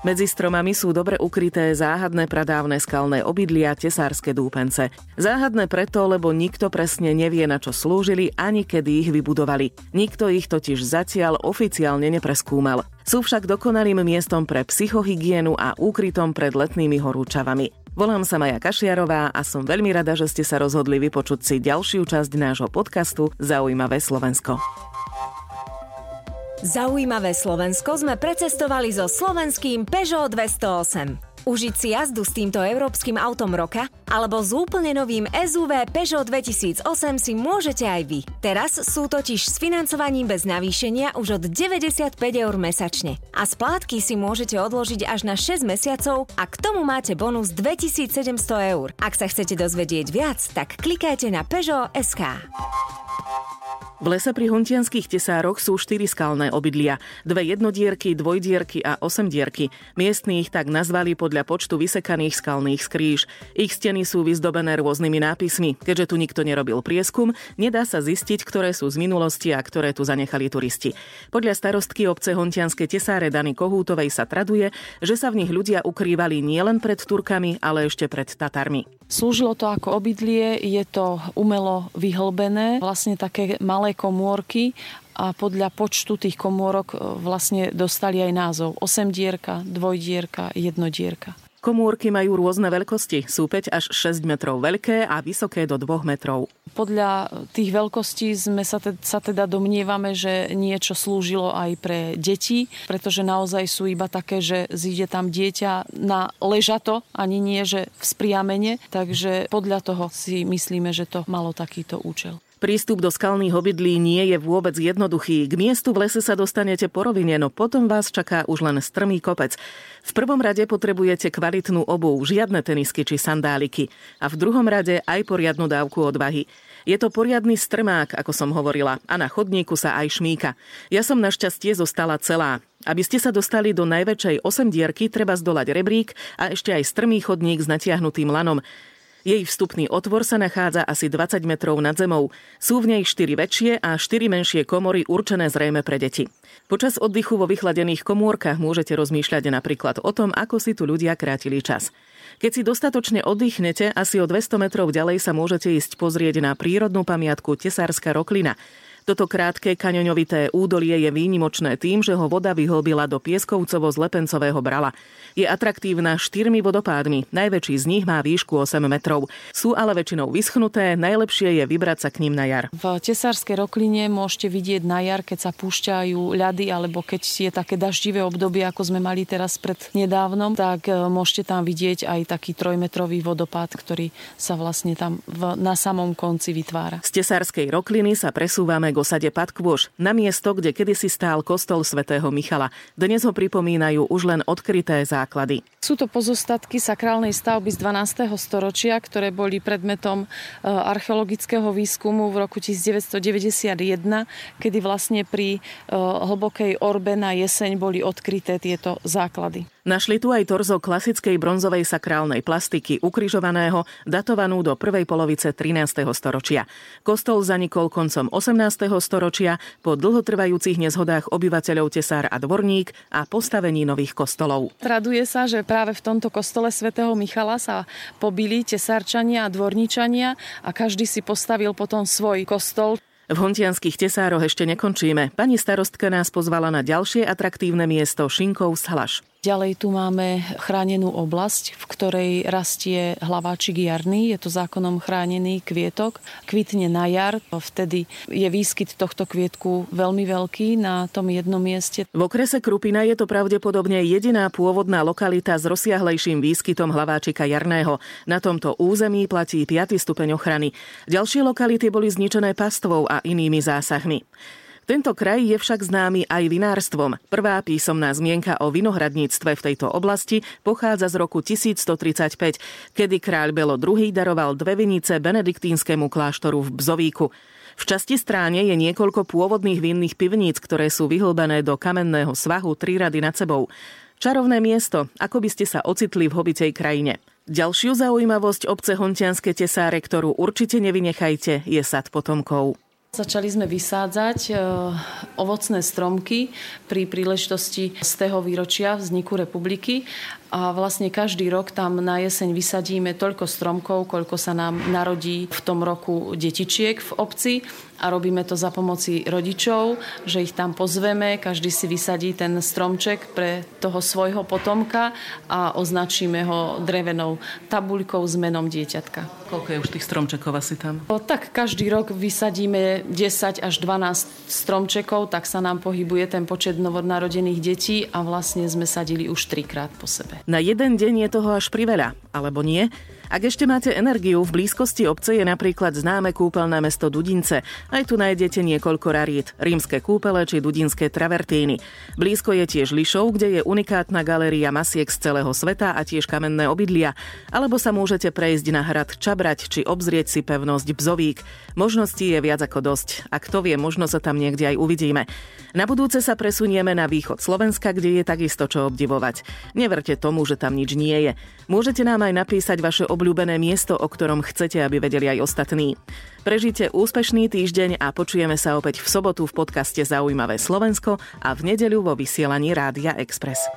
Medzi stromami sú dobre ukryté záhadné pradávne skalné obydlia tesárske dúpence. Záhadné preto, lebo nikto presne nevie, na čo slúžili ani kedy ich vybudovali. Nikto ich totiž zatiaľ oficiálne nepreskúmal. Sú však dokonalým miestom pre psychohygienu a úkrytom pred letnými horúčavami. Volám sa Maja Kašiarová a som veľmi rada, že ste sa rozhodli vypočuť si ďalšiu časť nášho podcastu Zaujímavé Slovensko. Zaujímavé Slovensko sme precestovali so slovenským Peugeot 208. Užiť si jazdu s týmto európskym autom roka alebo s úplne novým SUV Peugeot 2008 si môžete aj vy. Teraz sú totiž s financovaním bez navýšenia už od 95 eur mesačne. A splátky si môžete odložiť až na 6 mesiacov a k tomu máte bonus 2700 eur. Ak sa chcete dozvedieť viac, tak klikajte na Peugeot SK. V lese pri Huntianských tesároch sú štyri skalné obydlia. Dve jednodierky, dvojdierky a osemdierky. Miestní ich tak nazvali podľa počtu vysekaných skalných skríž. Ich steny sú vyzdobené rôznymi nápismi. Keďže tu nikto nerobil prieskum, nedá sa zistiť, ktoré sú z minulosti a ktoré tu zanechali turisti. Podľa starostky obce Hontianske tesáre Dany Kohútovej sa traduje, že sa v nich ľudia ukrývali nielen pred Turkami, ale ešte pred Tatarmi. Slúžilo to ako obydlie, je to umelo vyhlbené, vlastne také malé komórky a podľa počtu tých komórok e, vlastne dostali aj názov. Osemdierka, dvojdierka, jednodierka. Komórky majú rôzne veľkosti. Sú 5 až 6 metrov veľké a vysoké do 2 metrov. Podľa tých veľkostí sme sa, te, sa teda domnievame, že niečo slúžilo aj pre deti, pretože naozaj sú iba také, že zíde tam dieťa na ležato, ani nie, že v spriamene. Takže podľa toho si myslíme, že to malo takýto účel. Prístup do skalných obydlí nie je vôbec jednoduchý. K miestu v lese sa dostanete po rovine, no potom vás čaká už len strmý kopec. V prvom rade potrebujete kvalitnú obu, žiadne tenisky či sandáliky. A v druhom rade aj poriadnu dávku odvahy. Je to poriadny strmák, ako som hovorila, a na chodníku sa aj šmíka. Ja som našťastie zostala celá. Aby ste sa dostali do najväčšej osemdierky, treba zdolať rebrík a ešte aj strmý chodník s natiahnutým lanom. Jej vstupný otvor sa nachádza asi 20 metrov nad zemou. Sú v nej 4 väčšie a 4 menšie komory určené zrejme pre deti. Počas oddychu vo vychladených komórkach môžete rozmýšľať napríklad o tom, ako si tu ľudia krátili čas. Keď si dostatočne oddychnete, asi o 200 metrov ďalej sa môžete ísť pozrieť na prírodnú pamiatku Tesárska roklina – toto krátke kaňoňovité údolie je výnimočné tým, že ho voda vyhlbila do pieskovcovo-zlepencového brala. Je atraktívna štyrmi vodopádmi, najväčší z nich má výšku 8 metrov. Sú ale väčšinou vyschnuté, najlepšie je vybrať sa k ním na jar. V Tesárskej rokline môžete vidieť na jar, keď sa púšťajú ľady, alebo keď je také daždivé obdobie, ako sme mali teraz pred nedávnom, tak e, môžete tam vidieť aj taký trojmetrový vodopád, ktorý sa vlastne tam v, na samom konci vytvára. Z Tesárskej rokliny sa presúvame k osade Patkôž, na miesto, kde kedysi stál kostol svätého Michala. Dnes ho pripomínajú už len odkryté základy. Sú to pozostatky sakrálnej stavby z 12. storočia, ktoré boli predmetom e, archeologického výskumu v roku 1991, kedy vlastne pri e, hlbokej orbe na jeseň boli odkryté tieto základy. Našli tu aj torzo klasickej bronzovej sakrálnej plastiky ukrižovaného, datovanú do prvej polovice 13. storočia. Kostol zanikol koncom 18. storočia po dlhotrvajúcich nezhodách obyvateľov Tesár a Dvorník a postavení nových kostolov. Traduje sa, že práve v tomto kostole svätého Michala sa pobili tesárčania a dvorníčania a každý si postavil potom svoj kostol. V hontianských tesároch ešte nekončíme. Pani starostka nás pozvala na ďalšie atraktívne miesto Šinkov z Hlaš. Ďalej tu máme chránenú oblasť, v ktorej rastie hlaváčik jarný. Je to zákonom chránený kvietok. Kvitne na jar, vtedy je výskyt tohto kvietku veľmi veľký na tom jednom mieste. V okrese Krupina je to pravdepodobne jediná pôvodná lokalita s rozsiahlejším výskytom hlaváčika jarného. Na tomto území platí 5. stupeň ochrany. Ďalšie lokality boli zničené pastvou a inými zásahmi. Tento kraj je však známy aj vinárstvom. Prvá písomná zmienka o vinohradníctve v tejto oblasti pochádza z roku 1135, kedy kráľ Belo II daroval dve vinice benediktínskemu kláštoru v Bzovíku. V časti stráne je niekoľko pôvodných vinných pivníc, ktoré sú vyhlbené do kamenného svahu tri rady nad sebou. Čarovné miesto, ako by ste sa ocitli v hobitej krajine. Ďalšiu zaujímavosť obce Hontianske tesáre, ktorú určite nevynechajte, je sad potomkov. Začali sme vysádzať e, ovocné stromky pri príležitosti z tého výročia vzniku republiky a vlastne každý rok tam na jeseň vysadíme toľko stromkov, koľko sa nám narodí v tom roku detičiek v obci a robíme to za pomoci rodičov, že ich tam pozveme, každý si vysadí ten stromček pre toho svojho potomka a označíme ho drevenou tabuľkou s menom dieťatka. Koľko je už tých stromčekov asi tam? O, tak každý rok vysadíme 10 až 12 stromčekov, tak sa nám pohybuje ten počet novonarodených detí a vlastne sme sadili už trikrát po sebe. Na jeden deň je toho až priveľa, alebo nie? Ak ešte máte energiu, v blízkosti obce je napríklad známe kúpeľné mesto Dudince. Aj tu nájdete niekoľko rarít, rímske kúpele či dudinské travertíny. Blízko je tiež Lišov, kde je unikátna galéria masiek z celého sveta a tiež kamenné obydlia. Alebo sa môžete prejsť na hrad Čabrať či obzrieť si pevnosť Bzovík. Možností je viac ako dosť. A kto vie, možno sa tam niekde aj uvidíme. Na budúce sa presunieme na východ Slovenska, kde je takisto čo obdivovať. Neverte tomu, že tam nič nie je. Môžete nám aj napísať vaše obľúbené miesto, o ktorom chcete, aby vedeli aj ostatní. Prežite úspešný týždeň a počujeme sa opäť v sobotu v podcaste Zaujímavé Slovensko a v nedeľu vo vysielaní Rádia Express.